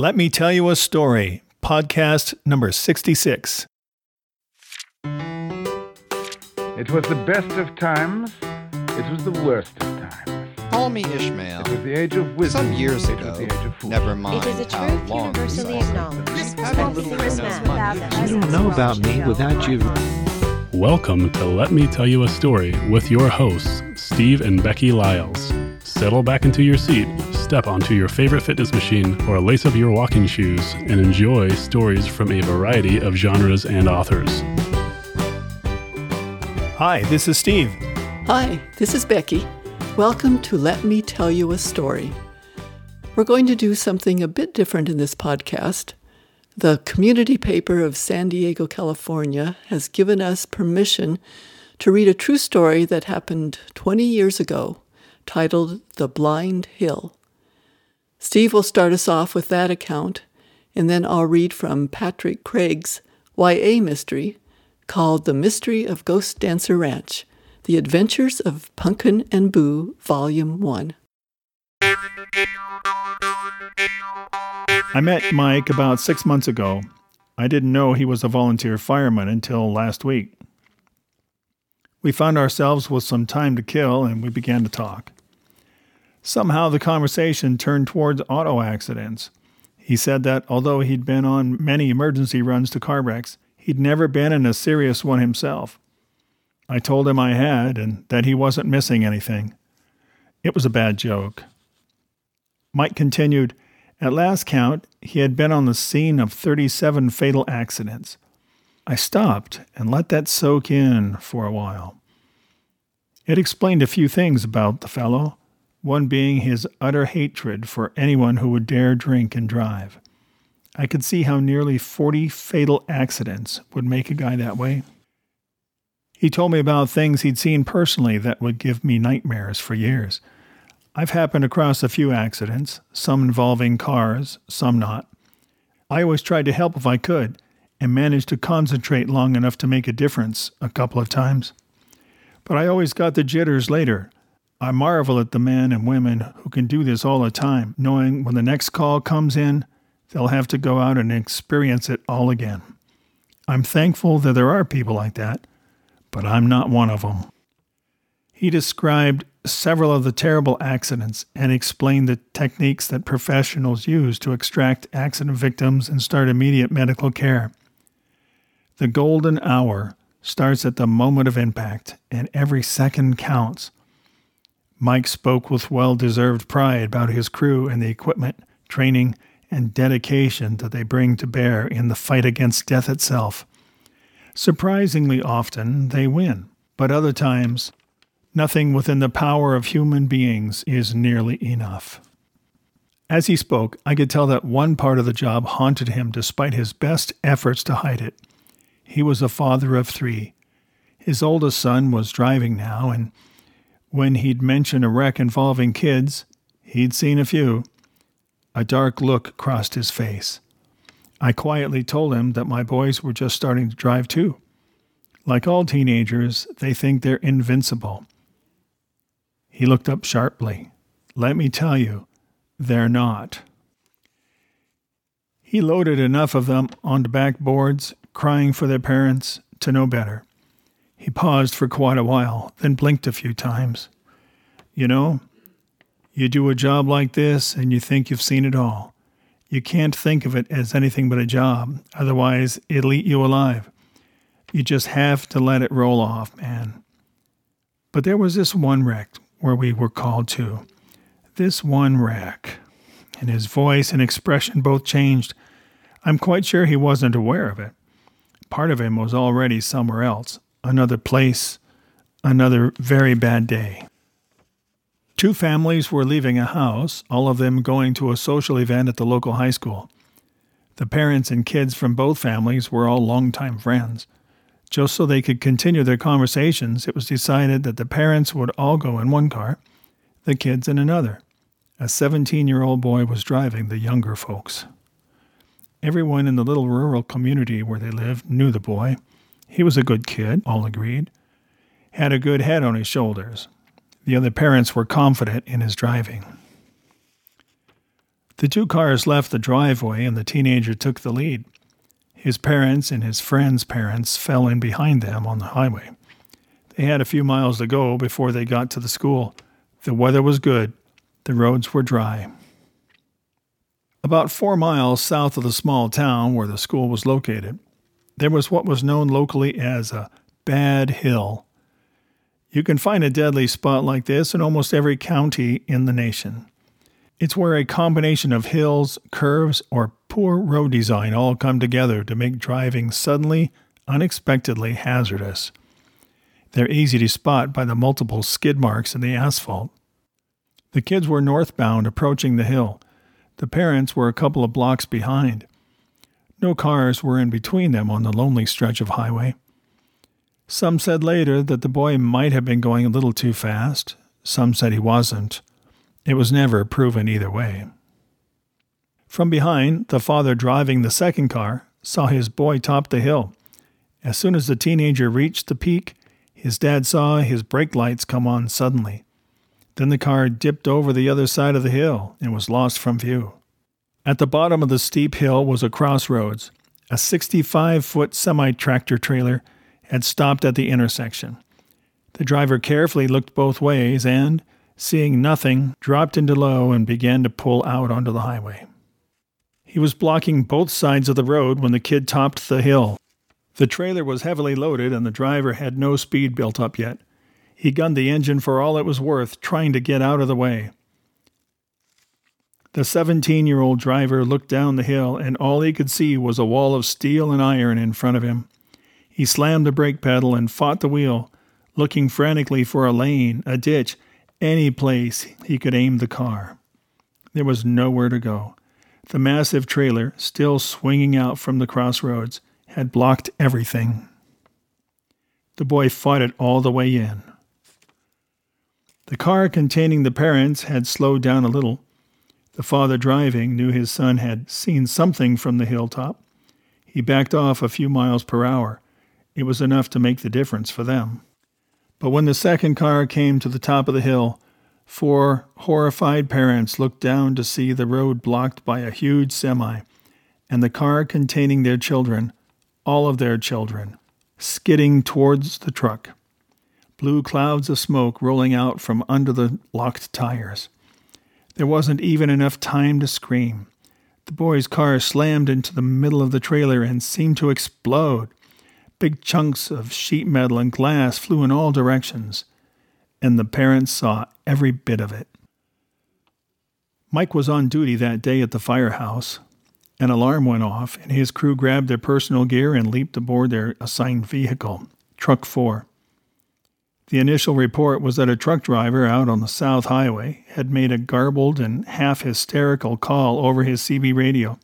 Let Me Tell You a Story, podcast number 66. It was the best of times. It was the worst of times. Call me Ishmael. It was the age of wisdom. Some years it ago, was the age of fools. never mind It is a how truth long universally acknowledged. Having Spoken little through his to no mouth money. without You don't know about me without you. Welcome to Let Me Tell You a Story with your hosts, Steve and Becky Lyles. Settle back into your seat, step onto your favorite fitness machine, or lace up your walking shoes and enjoy stories from a variety of genres and authors. Hi, this is Steve. Hi, this is Becky. Welcome to Let Me Tell You a Story. We're going to do something a bit different in this podcast. The community paper of San Diego, California has given us permission to read a true story that happened 20 years ago, titled The Blind Hill. Steve will start us off with that account, and then I'll read from Patrick Craig's YA mystery called The Mystery of Ghost Dancer Ranch The Adventures of Punkin and Boo, Volume 1. I met Mike about six months ago. I didn't know he was a volunteer fireman until last week. We found ourselves with some time to kill and we began to talk. Somehow the conversation turned towards auto accidents. He said that although he'd been on many emergency runs to car wrecks, he'd never been in a serious one himself. I told him I had and that he wasn't missing anything. It was a bad joke. Mike continued, At last count, he had been on the scene of 37 fatal accidents. I stopped and let that soak in for a while. It explained a few things about the fellow, one being his utter hatred for anyone who would dare drink and drive. I could see how nearly 40 fatal accidents would make a guy that way. He told me about things he'd seen personally that would give me nightmares for years. I've happened across a few accidents, some involving cars, some not. I always tried to help if I could, and managed to concentrate long enough to make a difference a couple of times. But I always got the jitters later. I marvel at the men and women who can do this all the time, knowing when the next call comes in, they'll have to go out and experience it all again. I'm thankful that there are people like that, but I'm not one of them. He described several of the terrible accidents and explained the techniques that professionals use to extract accident victims and start immediate medical care. The golden hour starts at the moment of impact, and every second counts. Mike spoke with well deserved pride about his crew and the equipment, training, and dedication that they bring to bear in the fight against death itself. Surprisingly often, they win, but other times, nothing within the power of human beings is nearly enough. As he spoke, I could tell that one part of the job haunted him despite his best efforts to hide it. He was a father of three. His oldest son was driving now, and when he'd mention a wreck involving kids, he'd seen a few. A dark look crossed his face. I quietly told him that my boys were just starting to drive too. Like all teenagers, they think they're invincible. He looked up sharply. Let me tell you, they're not. He loaded enough of them onto backboards, crying for their parents, to know better. He paused for quite a while, then blinked a few times. You know, you do a job like this and you think you've seen it all. You can't think of it as anything but a job, otherwise, it'll eat you alive. You just have to let it roll off, man. But there was this one wreck where we were called to. This one wreck. And his voice and expression both changed. I'm quite sure he wasn't aware of it. Part of him was already somewhere else, another place, another very bad day. Two families were leaving a house, all of them going to a social event at the local high school. The parents and kids from both families were all longtime friends. Just so they could continue their conversations, it was decided that the parents would all go in one car, the kids in another. A 17 year old boy was driving the younger folks. Everyone in the little rural community where they lived knew the boy. He was a good kid, all agreed. Had a good head on his shoulders. The other parents were confident in his driving. The two cars left the driveway and the teenager took the lead. His parents and his friend's parents fell in behind them on the highway. They had a few miles to go before they got to the school. The weather was good, the roads were dry. About four miles south of the small town where the school was located, there was what was known locally as a bad hill. You can find a deadly spot like this in almost every county in the nation. It's where a combination of hills, curves, or poor road design all come together to make driving suddenly, unexpectedly hazardous. They're easy to spot by the multiple skid marks in the asphalt. The kids were northbound approaching the hill. The parents were a couple of blocks behind. No cars were in between them on the lonely stretch of highway. Some said later that the boy might have been going a little too fast. Some said he wasn't. It was never proven either way. From behind, the father driving the second car saw his boy top the hill. As soon as the teenager reached the peak, his dad saw his brake lights come on suddenly. Then the car dipped over the other side of the hill and was lost from view. At the bottom of the steep hill was a crossroads. A 65 foot semi tractor trailer had stopped at the intersection. The driver carefully looked both ways and, seeing nothing, dropped into low and began to pull out onto the highway. He was blocking both sides of the road when the kid topped the hill. The trailer was heavily loaded and the driver had no speed built up yet. He gunned the engine for all it was worth, trying to get out of the way. The 17 year old driver looked down the hill, and all he could see was a wall of steel and iron in front of him. He slammed the brake pedal and fought the wheel, looking frantically for a lane, a ditch, any place he could aim the car. There was nowhere to go. The massive trailer, still swinging out from the crossroads, had blocked everything. The boy fought it all the way in. The car containing the parents had slowed down a little the father driving knew his son had seen something from the hilltop. He backed off a few miles per hour. It was enough to make the difference for them. But when the second car came to the top of the hill, four horrified parents looked down to see the road blocked by a huge semi, and the car containing their children, all of their children, skidding towards the truck. Blue clouds of smoke rolling out from under the locked tires. There wasn't even enough time to scream. The boy's car slammed into the middle of the trailer and seemed to explode. Big chunks of sheet metal and glass flew in all directions, and the parents saw every bit of it. Mike was on duty that day at the firehouse. An alarm went off, and his crew grabbed their personal gear and leaped aboard their assigned vehicle, Truck 4. The initial report was that a truck driver out on the South Highway had made a garbled and half hysterical call over his CB radio.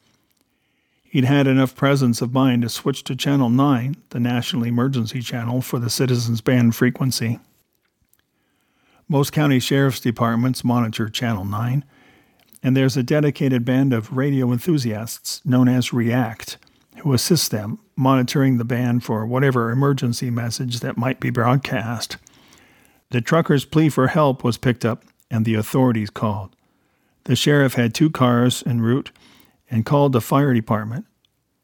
He'd had enough presence of mind to switch to Channel 9, the national emergency channel for the Citizens Band frequency. Most county sheriff's departments monitor Channel 9, and there's a dedicated band of radio enthusiasts known as REACT who assist them, monitoring the band for whatever emergency message that might be broadcast. The trucker's plea for help was picked up and the authorities called. The sheriff had two cars en route and called the fire department.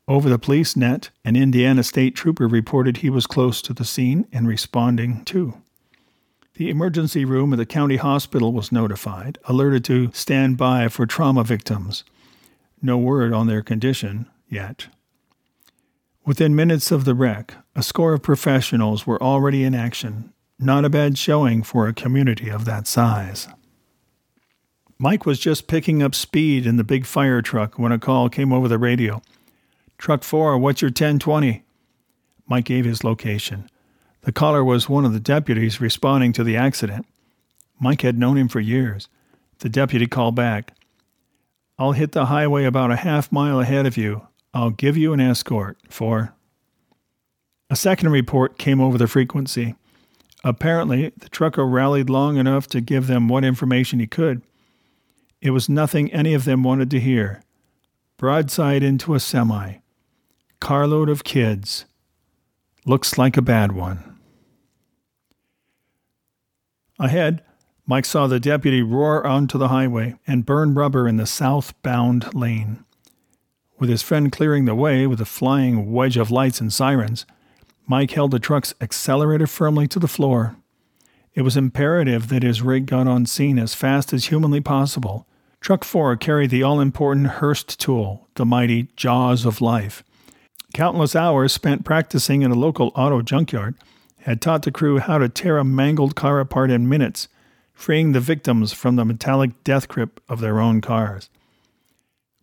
Over the police net, an Indiana state trooper reported he was close to the scene and responding too. The emergency room of the county hospital was notified, alerted to stand by for trauma victims. No word on their condition yet. Within minutes of the wreck, a score of professionals were already in action, not a bad showing for a community of that size. Mike was just picking up speed in the big fire truck when a call came over the radio. Truck 4, what's your 1020? Mike gave his location. The caller was one of the deputies responding to the accident. Mike had known him for years. The deputy called back. I'll hit the highway about a half mile ahead of you. I'll give you an escort for. A second report came over the frequency. Apparently, the trucker rallied long enough to give them what information he could. It was nothing any of them wanted to hear. Broadside into a semi. Carload of kids. Looks like a bad one. Ahead, Mike saw the deputy roar onto the highway and burn rubber in the southbound lane. With his friend clearing the way with a flying wedge of lights and sirens, Mike held the truck's accelerator firmly to the floor. It was imperative that his rig got on scene as fast as humanly possible. Truck 4 carried the all important Hurst tool, the mighty Jaws of Life. Countless hours spent practicing in a local auto junkyard had taught the crew how to tear a mangled car apart in minutes, freeing the victims from the metallic death grip of their own cars.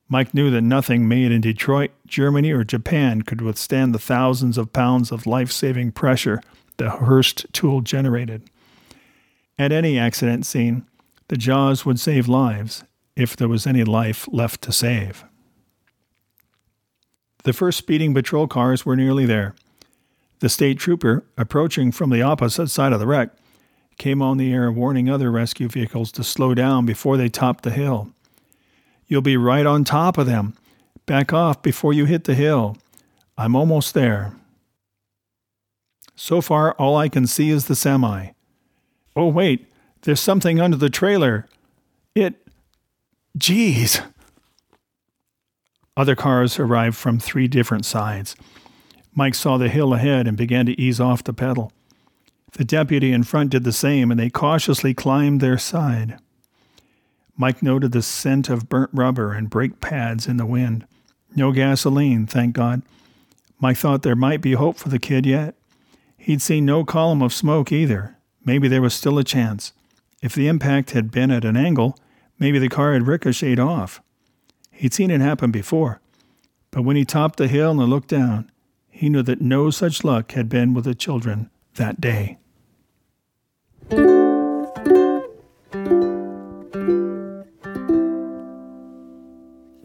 Mike knew that nothing made in Detroit, Germany, or Japan could withstand the thousands of pounds of life saving pressure the Hurst tool generated. At any accident scene, the jaws would save lives if there was any life left to save. The first speeding patrol cars were nearly there. The state trooper, approaching from the opposite side of the wreck, came on the air warning other rescue vehicles to slow down before they topped the hill. You'll be right on top of them. Back off before you hit the hill. I'm almost there. So far, all I can see is the semi. Oh, wait, there's something under the trailer. It. Geez. Other cars arrived from three different sides. Mike saw the hill ahead and began to ease off the pedal. The deputy in front did the same, and they cautiously climbed their side. Mike noted the scent of burnt rubber and brake pads in the wind. No gasoline, thank God. Mike thought there might be hope for the kid yet. He'd seen no column of smoke either. Maybe there was still a chance. If the impact had been at an angle, maybe the car had ricocheted off. He'd seen it happen before. But when he topped the hill and looked down, he knew that no such luck had been with the children that day.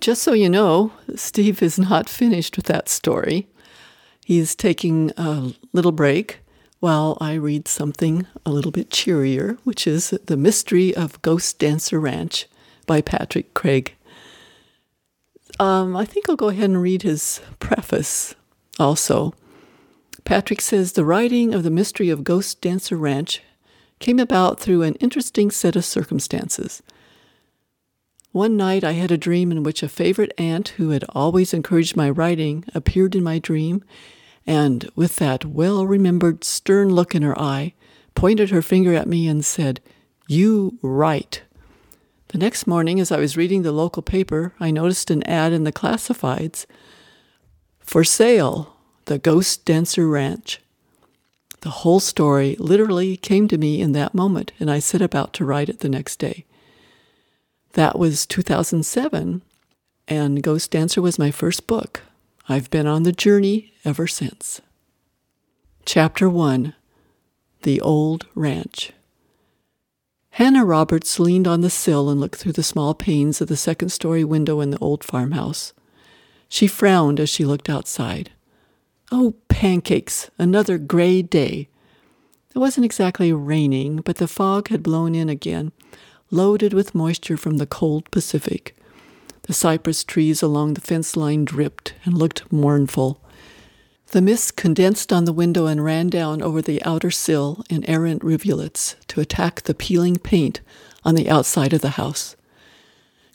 Just so you know, Steve is not finished with that story. He's taking a little break while I read something a little bit cheerier, which is The Mystery of Ghost Dancer Ranch by Patrick Craig. Um, I think I'll go ahead and read his preface also. Patrick says the writing of The Mystery of Ghost Dancer Ranch came about through an interesting set of circumstances. One night I had a dream in which a favorite aunt who had always encouraged my writing appeared in my dream, and with that well remembered stern look in her eye, pointed her finger at me and said, You write. The next morning, as I was reading the local paper, I noticed an ad in the classifieds For sale, the Ghost Dancer Ranch. The whole story literally came to me in that moment, and I set about to write it the next day. That was 2007, and Ghost Dancer was my first book. I've been on the journey ever since. Chapter 1 The Old Ranch. Hannah Roberts leaned on the sill and looked through the small panes of the second story window in the old farmhouse. She frowned as she looked outside. Oh, pancakes! Another gray day. It wasn't exactly raining, but the fog had blown in again, loaded with moisture from the cold Pacific. The cypress trees along the fence line dripped and looked mournful. The mist condensed on the window and ran down over the outer sill in errant rivulets to attack the peeling paint on the outside of the house.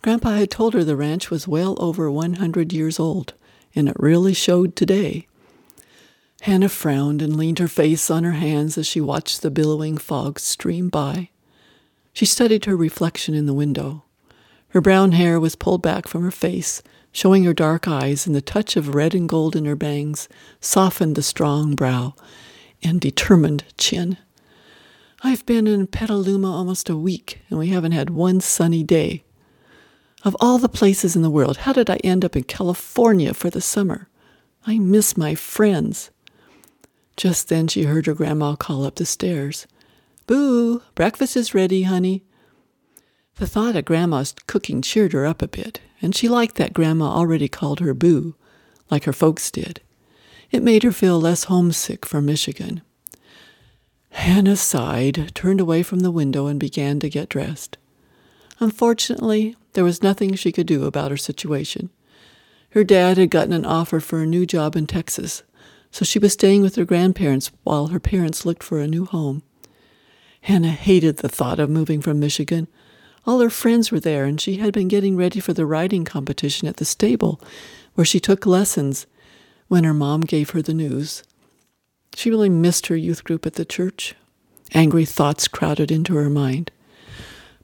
Grandpa had told her the ranch was well over 100 years old, and it really showed today. Hannah frowned and leaned her face on her hands as she watched the billowing fog stream by. She studied her reflection in the window. Her brown hair was pulled back from her face, showing her dark eyes, and the touch of red and gold in her bangs softened the strong brow and determined chin. I've been in Petaluma almost a week, and we haven't had one sunny day. Of all the places in the world, how did I end up in California for the summer? I miss my friends. Just then she heard her grandma call up the stairs. Boo, breakfast is ready, honey. The thought of Grandma's cooking cheered her up a bit, and she liked that Grandma already called her Boo, like her folks did. It made her feel less homesick for Michigan. Hannah sighed, turned away from the window, and began to get dressed. Unfortunately, there was nothing she could do about her situation. Her dad had gotten an offer for a new job in Texas, so she was staying with her grandparents while her parents looked for a new home. Hannah hated the thought of moving from Michigan. All her friends were there, and she had been getting ready for the riding competition at the stable, where she took lessons when her mom gave her the news. She really missed her youth group at the church. Angry thoughts crowded into her mind.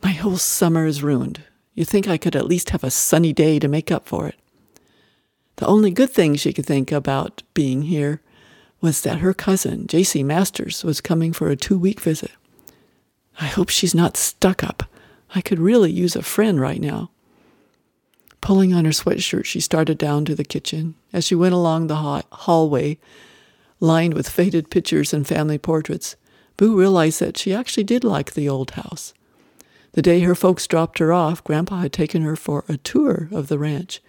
My whole summer is ruined. You think I could at least have a sunny day to make up for it. The only good thing she could think about being here was that her cousin, J.C. Masters, was coming for a two week visit. I hope she's not stuck up. I could really use a friend right now. Pulling on her sweatshirt, she started down to the kitchen. As she went along the hallway, lined with faded pictures and family portraits, Boo realized that she actually did like the old house. The day her folks dropped her off, Grandpa had taken her for a tour of the ranch.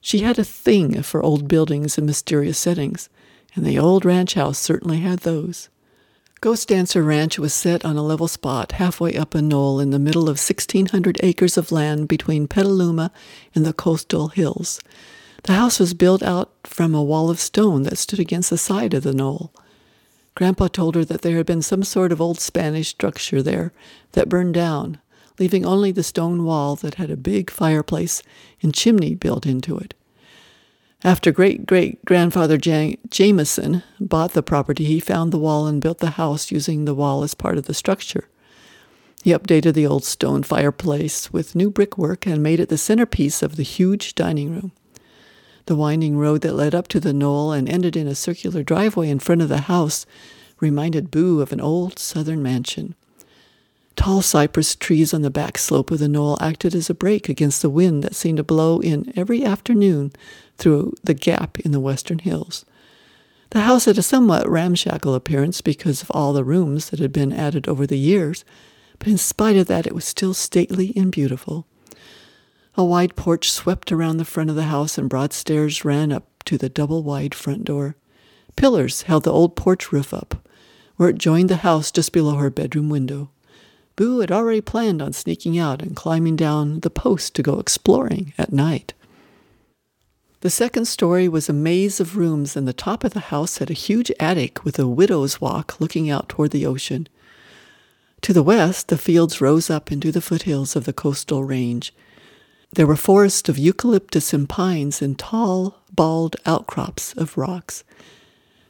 She had a thing for old buildings and mysterious settings, and the old ranch house certainly had those. Ghost Dancer Ranch was set on a level spot halfway up a knoll in the middle of 1,600 acres of land between Petaluma and the coastal hills. The house was built out from a wall of stone that stood against the side of the knoll. Grandpa told her that there had been some sort of old Spanish structure there that burned down, leaving only the stone wall that had a big fireplace and chimney built into it. After great great grandfather Jameson bought the property, he found the wall and built the house using the wall as part of the structure. He updated the old stone fireplace with new brickwork and made it the centerpiece of the huge dining room. The winding road that led up to the knoll and ended in a circular driveway in front of the house reminded Boo of an old southern mansion. Tall cypress trees on the back slope of the knoll acted as a break against the wind that seemed to blow in every afternoon through the gap in the western hills. The house had a somewhat ramshackle appearance because of all the rooms that had been added over the years, but in spite of that, it was still stately and beautiful. A wide porch swept around the front of the house, and broad stairs ran up to the double wide front door. Pillars held the old porch roof up, where it joined the house just below her bedroom window. Boo had already planned on sneaking out and climbing down the post to go exploring at night. The second story was a maze of rooms, and the top of the house had a huge attic with a widow's walk looking out toward the ocean. To the west, the fields rose up into the foothills of the coastal range. There were forests of eucalyptus and pines and tall, bald outcrops of rocks.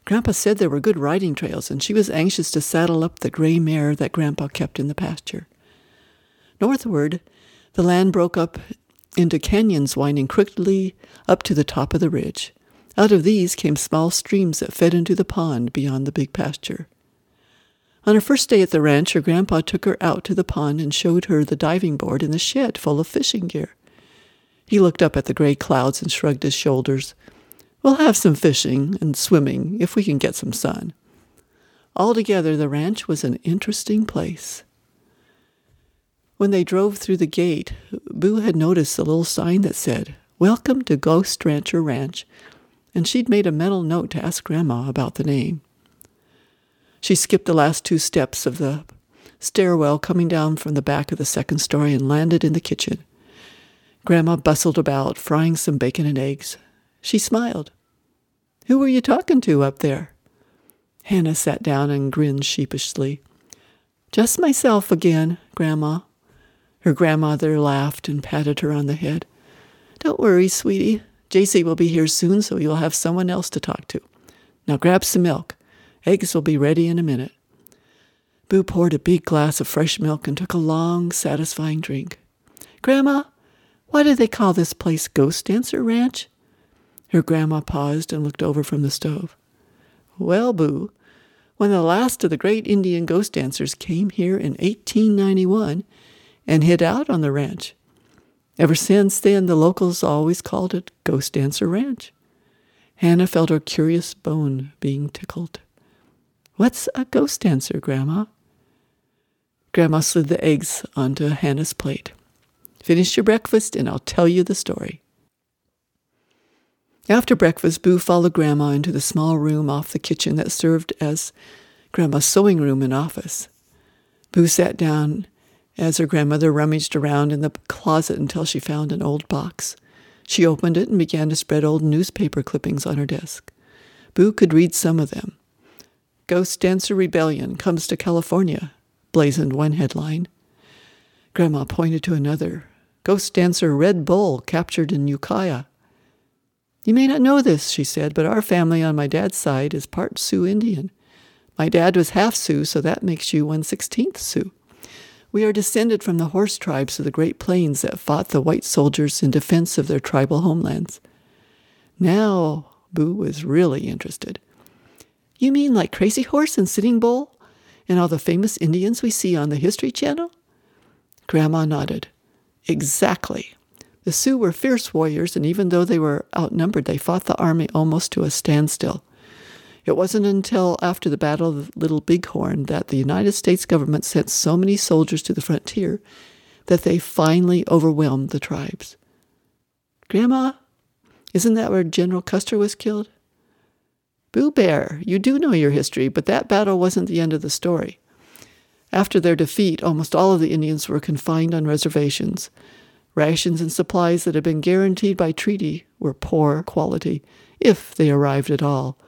Grandpa said there were good riding trails, and she was anxious to saddle up the gray mare that Grandpa kept in the pasture. Northward, the land broke up into canyons winding crookedly up to the top of the ridge. Out of these came small streams that fed into the pond beyond the big pasture. On her first day at the ranch, her grandpa took her out to the pond and showed her the diving board and the shed full of fishing gear. He looked up at the gray clouds and shrugged his shoulders. We'll have some fishing and swimming if we can get some sun. Altogether, the ranch was an interesting place. When they drove through the gate, Boo had noticed a little sign that said, Welcome to Ghost Rancher Ranch, and she'd made a mental note to ask Grandma about the name. She skipped the last two steps of the stairwell coming down from the back of the second story and landed in the kitchen. Grandma bustled about, frying some bacon and eggs. She smiled. Who were you talking to up there? Hannah sat down and grinned sheepishly. Just myself again, Grandma. Her grandmother laughed and patted her on the head. Don't worry, sweetie. JC will be here soon, so you'll have someone else to talk to. Now grab some milk. Eggs will be ready in a minute. Boo poured a big glass of fresh milk and took a long, satisfying drink. Grandma, why do they call this place Ghost Dancer Ranch? Her grandma paused and looked over from the stove. Well, Boo, when the last of the great Indian ghost dancers came here in 1891 and hid out on the ranch. Ever since then, the locals always called it Ghost Dancer Ranch. Hannah felt her curious bone being tickled. What's a ghost dancer, Grandma? Grandma slid the eggs onto Hannah's plate. Finish your breakfast and I'll tell you the story. After breakfast, Boo followed Grandma into the small room off the kitchen that served as Grandma's sewing room and office. Boo sat down as her grandmother rummaged around in the closet until she found an old box. She opened it and began to spread old newspaper clippings on her desk. Boo could read some of them. Ghost Dancer Rebellion comes to California. blazoned one headline. Grandma pointed to another. Ghost dancer Red Bull captured in Ukiah. You may not know this, she said, but our family on my dad's side is part Sioux Indian. My dad was half Sioux, so that makes you one sixteenth Sioux. We are descended from the horse tribes of the Great Plains that fought the white soldiers in defense of their tribal homelands. Now, Boo was really interested. You mean like Crazy Horse and Sitting Bull and all the famous Indians we see on the History Channel? Grandma nodded. Exactly. The Sioux were fierce warriors, and even though they were outnumbered, they fought the army almost to a standstill. It wasn't until after the Battle of Little Bighorn that the United States government sent so many soldiers to the frontier that they finally overwhelmed the tribes. Grandma, isn't that where General Custer was killed? Boo Bear, you do know your history, but that battle wasn't the end of the story. After their defeat, almost all of the Indians were confined on reservations. Rations and supplies that had been guaranteed by treaty were poor quality, if they arrived at all.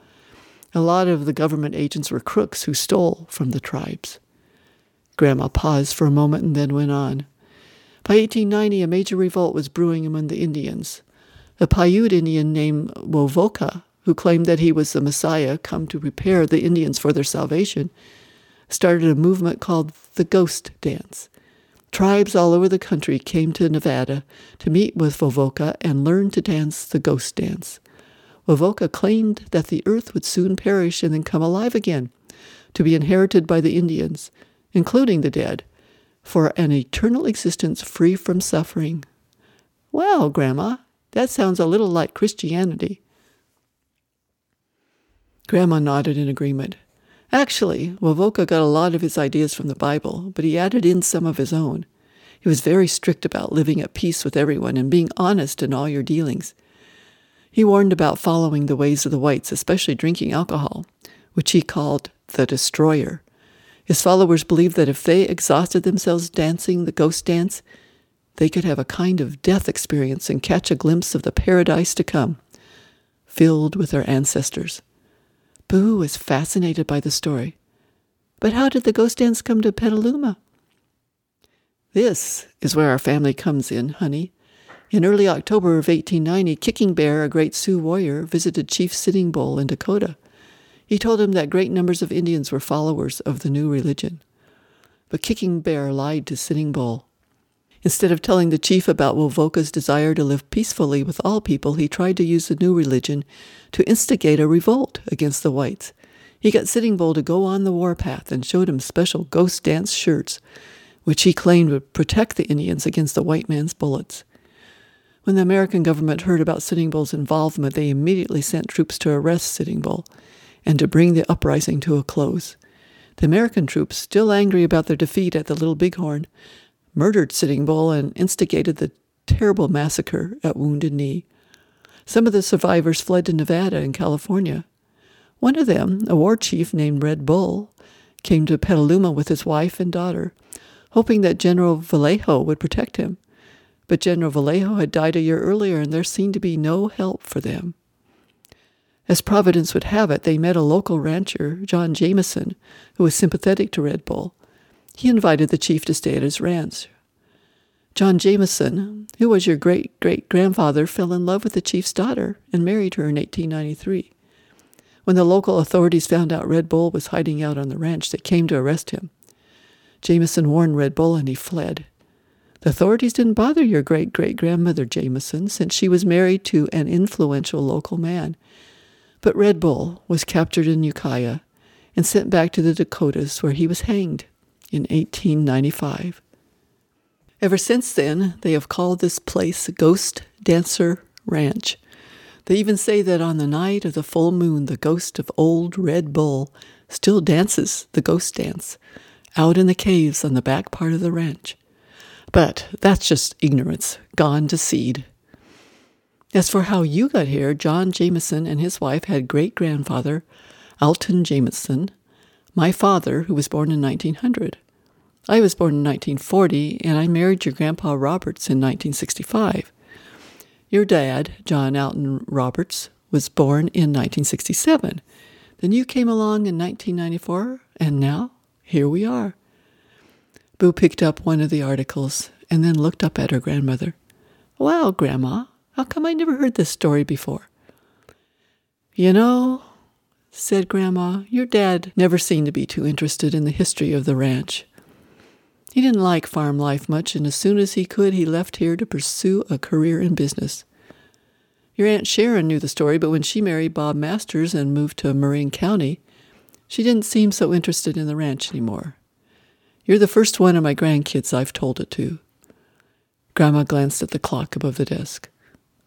A lot of the government agents were crooks who stole from the tribes. Grandma paused for a moment and then went on. By 1890, a major revolt was brewing among the Indians. A Paiute Indian named Wovoka, who claimed that he was the Messiah come to prepare the Indians for their salvation, started a movement called the Ghost Dance. Tribes all over the country came to Nevada to meet with Wovoka and learn to dance the Ghost Dance. Wovoka claimed that the earth would soon perish and then come alive again, to be inherited by the Indians, including the dead, for an eternal existence free from suffering. Well, Grandma, that sounds a little like Christianity. Grandma nodded in agreement. Actually, Wovoka got a lot of his ideas from the Bible, but he added in some of his own. He was very strict about living at peace with everyone and being honest in all your dealings. He warned about following the ways of the whites, especially drinking alcohol, which he called the destroyer. His followers believed that if they exhausted themselves dancing the ghost dance, they could have a kind of death experience and catch a glimpse of the paradise to come, filled with their ancestors. Boo was fascinated by the story. But how did the ghost dance come to Petaluma? This is where our family comes in, honey. In early October of 1890, Kicking Bear, a great Sioux warrior, visited Chief Sitting Bull in Dakota. He told him that great numbers of Indians were followers of the new religion. But Kicking Bear lied to Sitting Bull. Instead of telling the chief about Wovoka's desire to live peacefully with all people, he tried to use the new religion to instigate a revolt against the whites. He got Sitting Bull to go on the warpath and showed him special ghost dance shirts, which he claimed would protect the Indians against the white man's bullets. When the American government heard about Sitting Bull's involvement, they immediately sent troops to arrest Sitting Bull and to bring the uprising to a close. The American troops, still angry about their defeat at the Little Bighorn, murdered Sitting Bull and instigated the terrible massacre at Wounded Knee. Some of the survivors fled to Nevada and California. One of them, a war chief named Red Bull, came to Petaluma with his wife and daughter, hoping that General Vallejo would protect him. But General Vallejo had died a year earlier, and there seemed to be no help for them. As Providence would have it, they met a local rancher, John Jameson, who was sympathetic to Red Bull. He invited the chief to stay at his ranch. John Jameson, who was your great great grandfather, fell in love with the chief's daughter and married her in 1893. When the local authorities found out Red Bull was hiding out on the ranch, they came to arrest him. Jameson warned Red Bull and he fled. The authorities didn't bother your great great grandmother Jameson since she was married to an influential local man but Red Bull was captured in Ukiah and sent back to the Dakotas where he was hanged in 1895. Ever since then, they have called this place Ghost Dancer Ranch. They even say that on the night of the full moon, the ghost of old Red Bull still dances the ghost dance out in the caves on the back part of the ranch. But that's just ignorance gone to seed. As for how you got here, John Jameson and his wife had great grandfather, Alton Jameson, my father, who was born in 1900. I was born in 1940, and I married your grandpa Roberts in 1965. Your dad, John Alton Roberts, was born in 1967. Then you came along in 1994, and now here we are. Boo picked up one of the articles and then looked up at her grandmother. Well, Grandma, how come I never heard this story before? You know, said Grandma, your dad never seemed to be too interested in the history of the ranch. He didn't like farm life much, and as soon as he could, he left here to pursue a career in business. Your Aunt Sharon knew the story, but when she married Bob Masters and moved to Marin County, she didn't seem so interested in the ranch anymore. You're the first one of my grandkids I've told it to. Grandma glanced at the clock above the desk.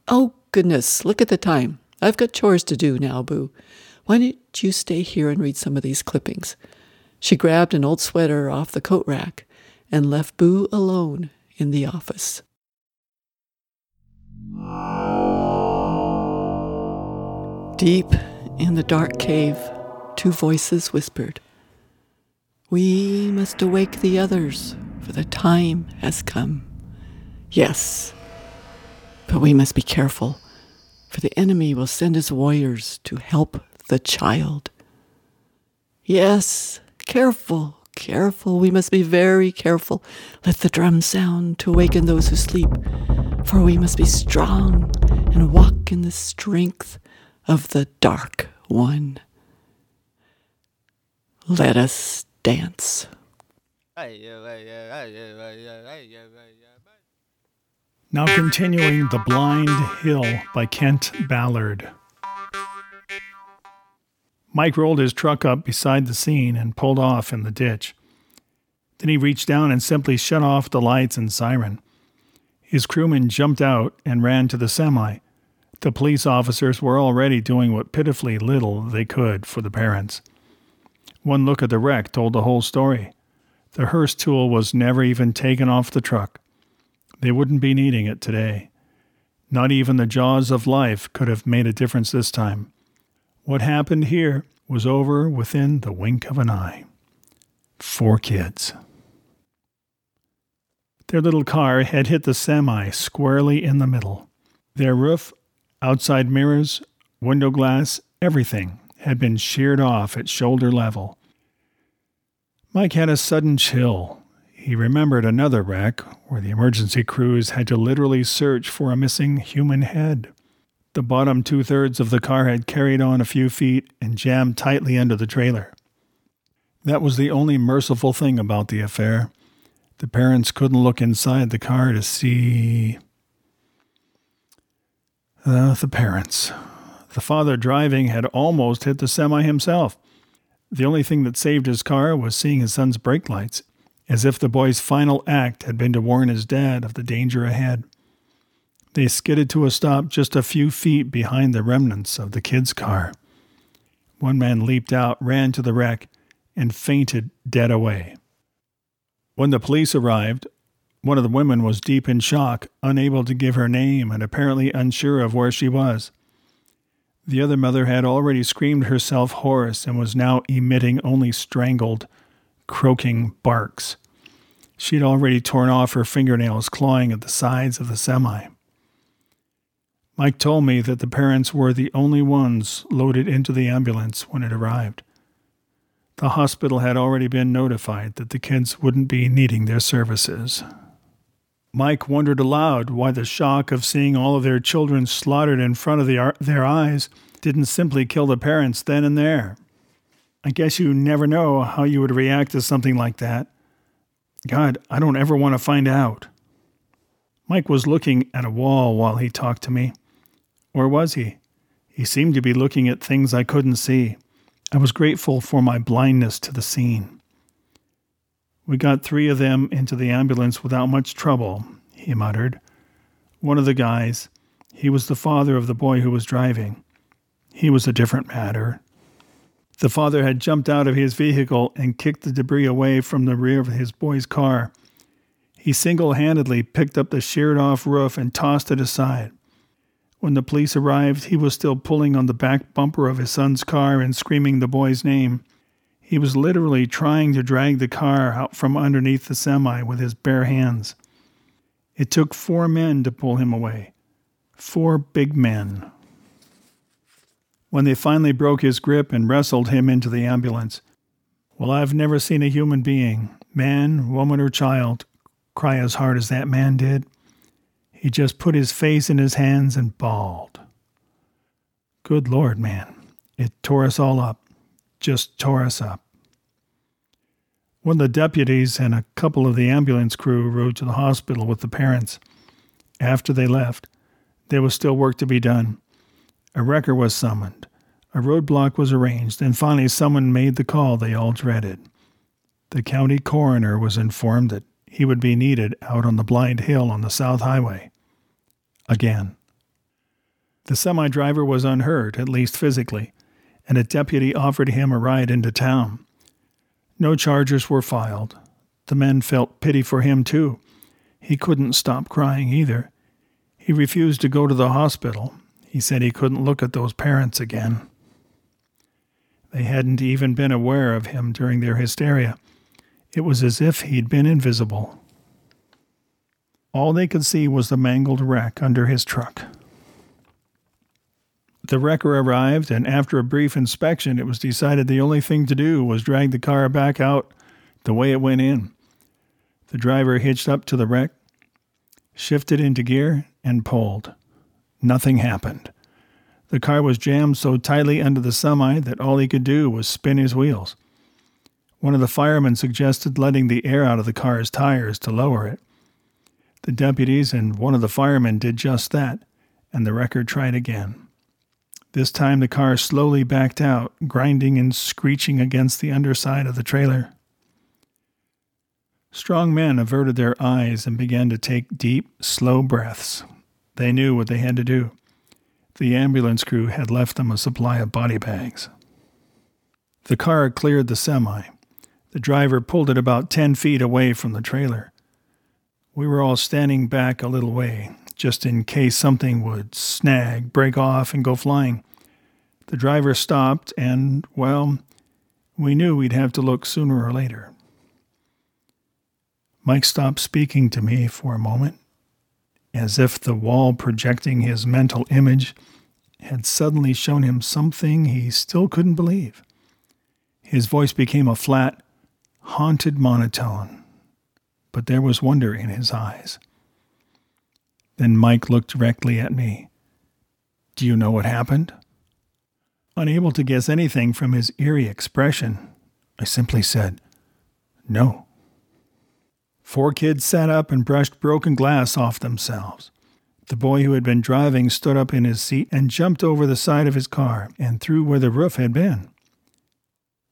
Oh, goodness, look at the time. I've got chores to do now, Boo. Why don't you stay here and read some of these clippings? She grabbed an old sweater off the coat rack and left Boo alone in the office. Deep in the dark cave, two voices whispered, We must awake the others, for the time has come. Yes, but we must be careful, for the enemy will send his warriors to help the child. Yes, careful, careful. We must be very careful. Let the drum sound to awaken those who sleep, for we must be strong and walk in the strength of the Dark One. Let us dance. Now continuing The Blind Hill by Kent Ballard. Mike rolled his truck up beside the scene and pulled off in the ditch. Then he reached down and simply shut off the lights and siren. His crewmen jumped out and ran to the semi. The police officers were already doing what pitifully little they could for the parents. One look at the wreck told the whole story. The Hurst tool was never even taken off the truck. They wouldn't be needing it today. Not even the jaws of life could have made a difference this time. What happened here was over within the wink of an eye. Four kids. Their little car had hit the semi squarely in the middle. Their roof, outside mirrors, window glass, everything had been sheared off at shoulder level. Mike had a sudden chill he remembered another wreck where the emergency crews had to literally search for a missing human head. The bottom two thirds of the car had carried on a few feet and jammed tightly under the trailer. That was the only merciful thing about the affair. The parents couldn't look inside the car to see. Uh, the parents. The father driving had almost hit the semi himself. The only thing that saved his car was seeing his son's brake lights as if the boy's final act had been to warn his dad of the danger ahead. They skidded to a stop just a few feet behind the remnants of the kid's car. One man leaped out, ran to the wreck, and fainted dead away. When the police arrived, one of the women was deep in shock, unable to give her name and apparently unsure of where she was. The other mother had already screamed herself hoarse and was now emitting only strangled, croaking barks. She'd already torn off her fingernails, clawing at the sides of the semi. Mike told me that the parents were the only ones loaded into the ambulance when it arrived. The hospital had already been notified that the kids wouldn't be needing their services. Mike wondered aloud why the shock of seeing all of their children slaughtered in front of the, their eyes didn't simply kill the parents then and there. I guess you never know how you would react to something like that. God, I don't ever want to find out. Mike was looking at a wall while he talked to me. Or was he? He seemed to be looking at things I couldn't see. I was grateful for my blindness to the scene. We got three of them into the ambulance without much trouble, he muttered. One of the guys, he was the father of the boy who was driving. He was a different matter. The father had jumped out of his vehicle and kicked the debris away from the rear of his boy's car. He single handedly picked up the sheared off roof and tossed it aside. When the police arrived, he was still pulling on the back bumper of his son's car and screaming the boy's name. He was literally trying to drag the car out from underneath the semi with his bare hands. It took four men to pull him away. Four big men. When they finally broke his grip and wrestled him into the ambulance, well, I've never seen a human being, man, woman, or child, cry as hard as that man did. He just put his face in his hands and bawled. Good Lord, man. It tore us all up. Just tore us up. One of the deputies and a couple of the ambulance crew rode to the hospital with the parents. After they left, there was still work to be done. A wrecker was summoned. A roadblock was arranged, and finally someone made the call they all dreaded. The county coroner was informed that he would be needed out on the blind hill on the South Highway. Again. The semi driver was unhurt, at least physically, and a deputy offered him a ride into town. No charges were filed. The men felt pity for him, too. He couldn't stop crying either. He refused to go to the hospital. He said he couldn't look at those parents again. They hadn't even been aware of him during their hysteria. It was as if he'd been invisible. All they could see was the mangled wreck under his truck. The wrecker arrived, and after a brief inspection, it was decided the only thing to do was drag the car back out the way it went in. The driver hitched up to the wreck, shifted into gear, and pulled. Nothing happened. The car was jammed so tightly under the semi that all he could do was spin his wheels. One of the firemen suggested letting the air out of the car's tires to lower it. The deputies and one of the firemen did just that, and the wrecker tried again. This time the car slowly backed out, grinding and screeching against the underside of the trailer. Strong men averted their eyes and began to take deep, slow breaths. They knew what they had to do. The ambulance crew had left them a supply of body bags. The car cleared the semi. The driver pulled it about 10 feet away from the trailer. We were all standing back a little way, just in case something would snag, break off, and go flying. The driver stopped, and, well, we knew we'd have to look sooner or later. Mike stopped speaking to me for a moment, as if the wall projecting his mental image had suddenly shown him something he still couldn't believe. His voice became a flat, haunted monotone, but there was wonder in his eyes. Then Mike looked directly at me. Do you know what happened? Unable to guess anything from his eerie expression, I simply said, No. Four kids sat up and brushed broken glass off themselves. The boy who had been driving stood up in his seat and jumped over the side of his car and through where the roof had been.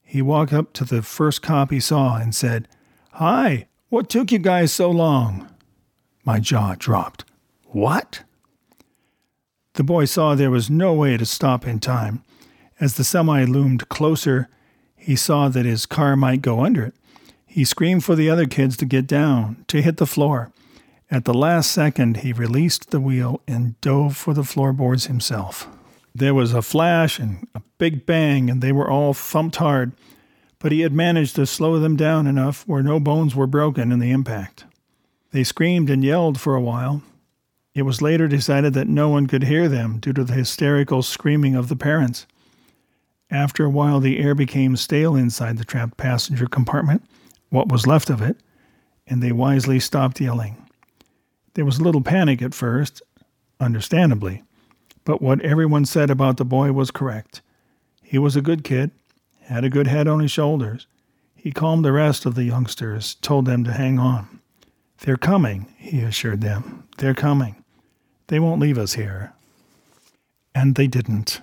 He walked up to the first cop he saw and said, Hi, what took you guys so long? My jaw dropped. What? The boy saw there was no way to stop in time. As the semi loomed closer, he saw that his car might go under it. He screamed for the other kids to get down, to hit the floor. At the last second, he released the wheel and dove for the floorboards himself. There was a flash and a big bang, and they were all thumped hard, but he had managed to slow them down enough where no bones were broken in the impact. They screamed and yelled for a while, it was later decided that no one could hear them due to the hysterical screaming of the parents. After a while, the air became stale inside the trapped passenger compartment, what was left of it, and they wisely stopped yelling. There was a little panic at first, understandably, but what everyone said about the boy was correct. He was a good kid, had a good head on his shoulders. He calmed the rest of the youngsters, told them to hang on. They're coming, he assured them. They're coming. They won't leave us here. And they didn't.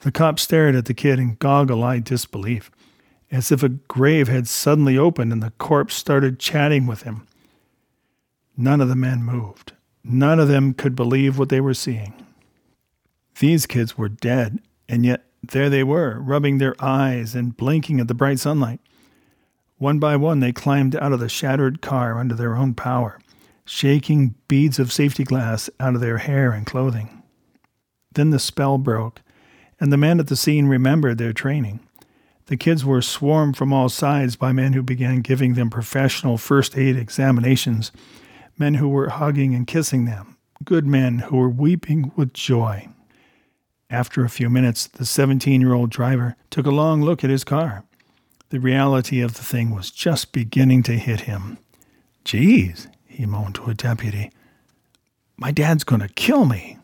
The cop stared at the kid in goggle eyed disbelief, as if a grave had suddenly opened and the corpse started chatting with him. None of the men moved. None of them could believe what they were seeing. These kids were dead, and yet there they were, rubbing their eyes and blinking at the bright sunlight. One by one, they climbed out of the shattered car under their own power shaking beads of safety glass out of their hair and clothing. Then the spell broke, and the men at the scene remembered their training. The kids were swarmed from all sides by men who began giving them professional first aid examinations, men who were hugging and kissing them, good men who were weeping with joy. After a few minutes, the 17 year old driver took a long look at his car. The reality of the thing was just beginning to hit him. Geez, he moaned to a deputy. My dad's going to kill me.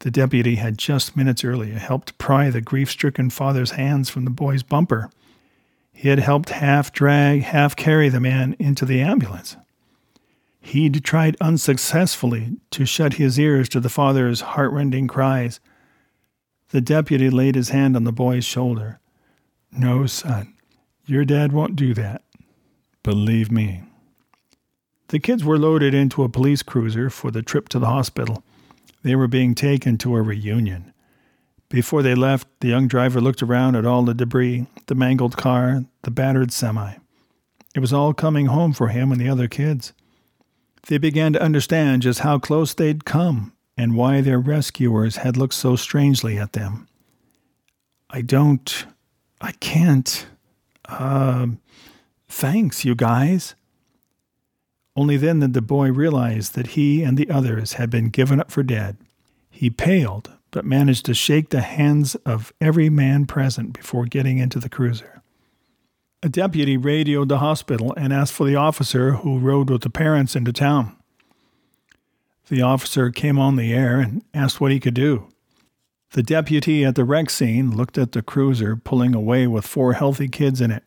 The deputy had just minutes earlier helped pry the grief stricken father's hands from the boy's bumper. He had helped half drag, half carry the man into the ambulance. He'd tried unsuccessfully to shut his ears to the father's heartrending cries. The deputy laid his hand on the boy's shoulder. No, son, your dad won't do that. Believe me. The kids were loaded into a police cruiser for the trip to the hospital. They were being taken to a reunion. Before they left, the young driver looked around at all the debris the mangled car, the battered semi. It was all coming home for him and the other kids. They began to understand just how close they'd come and why their rescuers had looked so strangely at them. I don't. I can't. Uh, thanks, you guys. Only then did the boy realize that he and the others had been given up for dead. He paled, but managed to shake the hands of every man present before getting into the cruiser. A deputy radioed the hospital and asked for the officer who rode with the parents into town. The officer came on the air and asked what he could do. The deputy at the wreck scene looked at the cruiser pulling away with four healthy kids in it.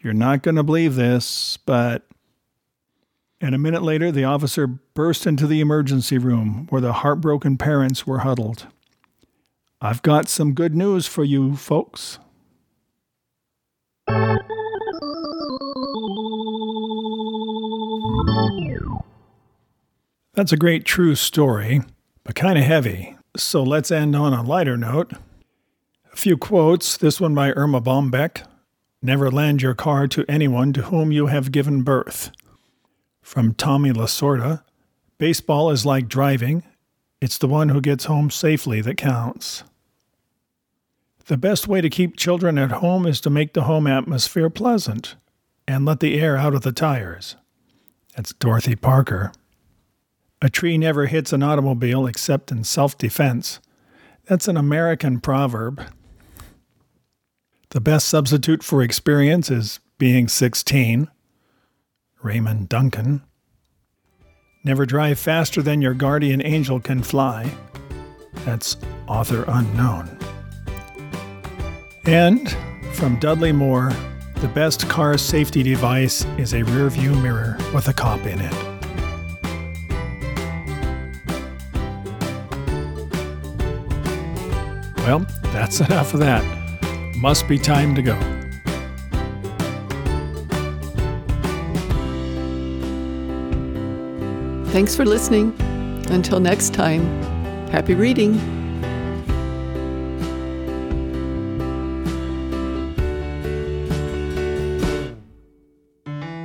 You're not going to believe this, but and a minute later, the officer burst into the emergency room where the heartbroken parents were huddled. I've got some good news for you, folks. That's a great true story, but kind of heavy. So let's end on a lighter note. A few quotes, this one by Erma Bombeck. Never lend your car to anyone to whom you have given birth. From Tommy Lasorda Baseball is like driving, it's the one who gets home safely that counts. The best way to keep children at home is to make the home atmosphere pleasant and let the air out of the tires. That's Dorothy Parker. A tree never hits an automobile except in self defense. That's an American proverb. The best substitute for experience is being 16. Raymond Duncan. Never drive faster than your guardian angel can fly. That's author unknown. And from Dudley Moore, the best car safety device is a rearview mirror with a cop in it. Well, that's enough of that. Must be time to go. Thanks for listening. Until next time, happy reading.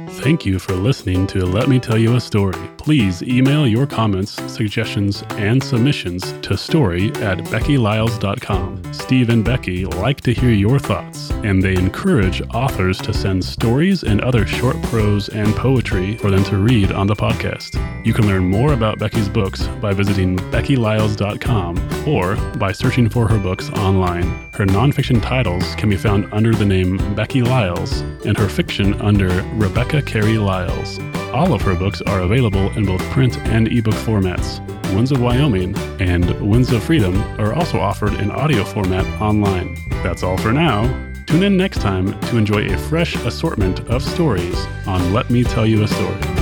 Thank you for listening to Let Me Tell You a Story. Please email your comments, suggestions, and submissions to story at beckylyles.com. Steve and Becky like to hear your thoughts, and they encourage authors to send stories and other short prose and poetry for them to read on the podcast. You can learn more about Becky's books by visiting beckylyles.com or by searching for her books online. Her nonfiction titles can be found under the name Becky Lyles, and her fiction under Rebecca Carey Lyles. All of her books are available in both print and ebook formats. Winds of Wyoming and Winds of Freedom are also offered in audio format online. That's all for now. Tune in next time to enjoy a fresh assortment of stories on Let Me Tell You a Story.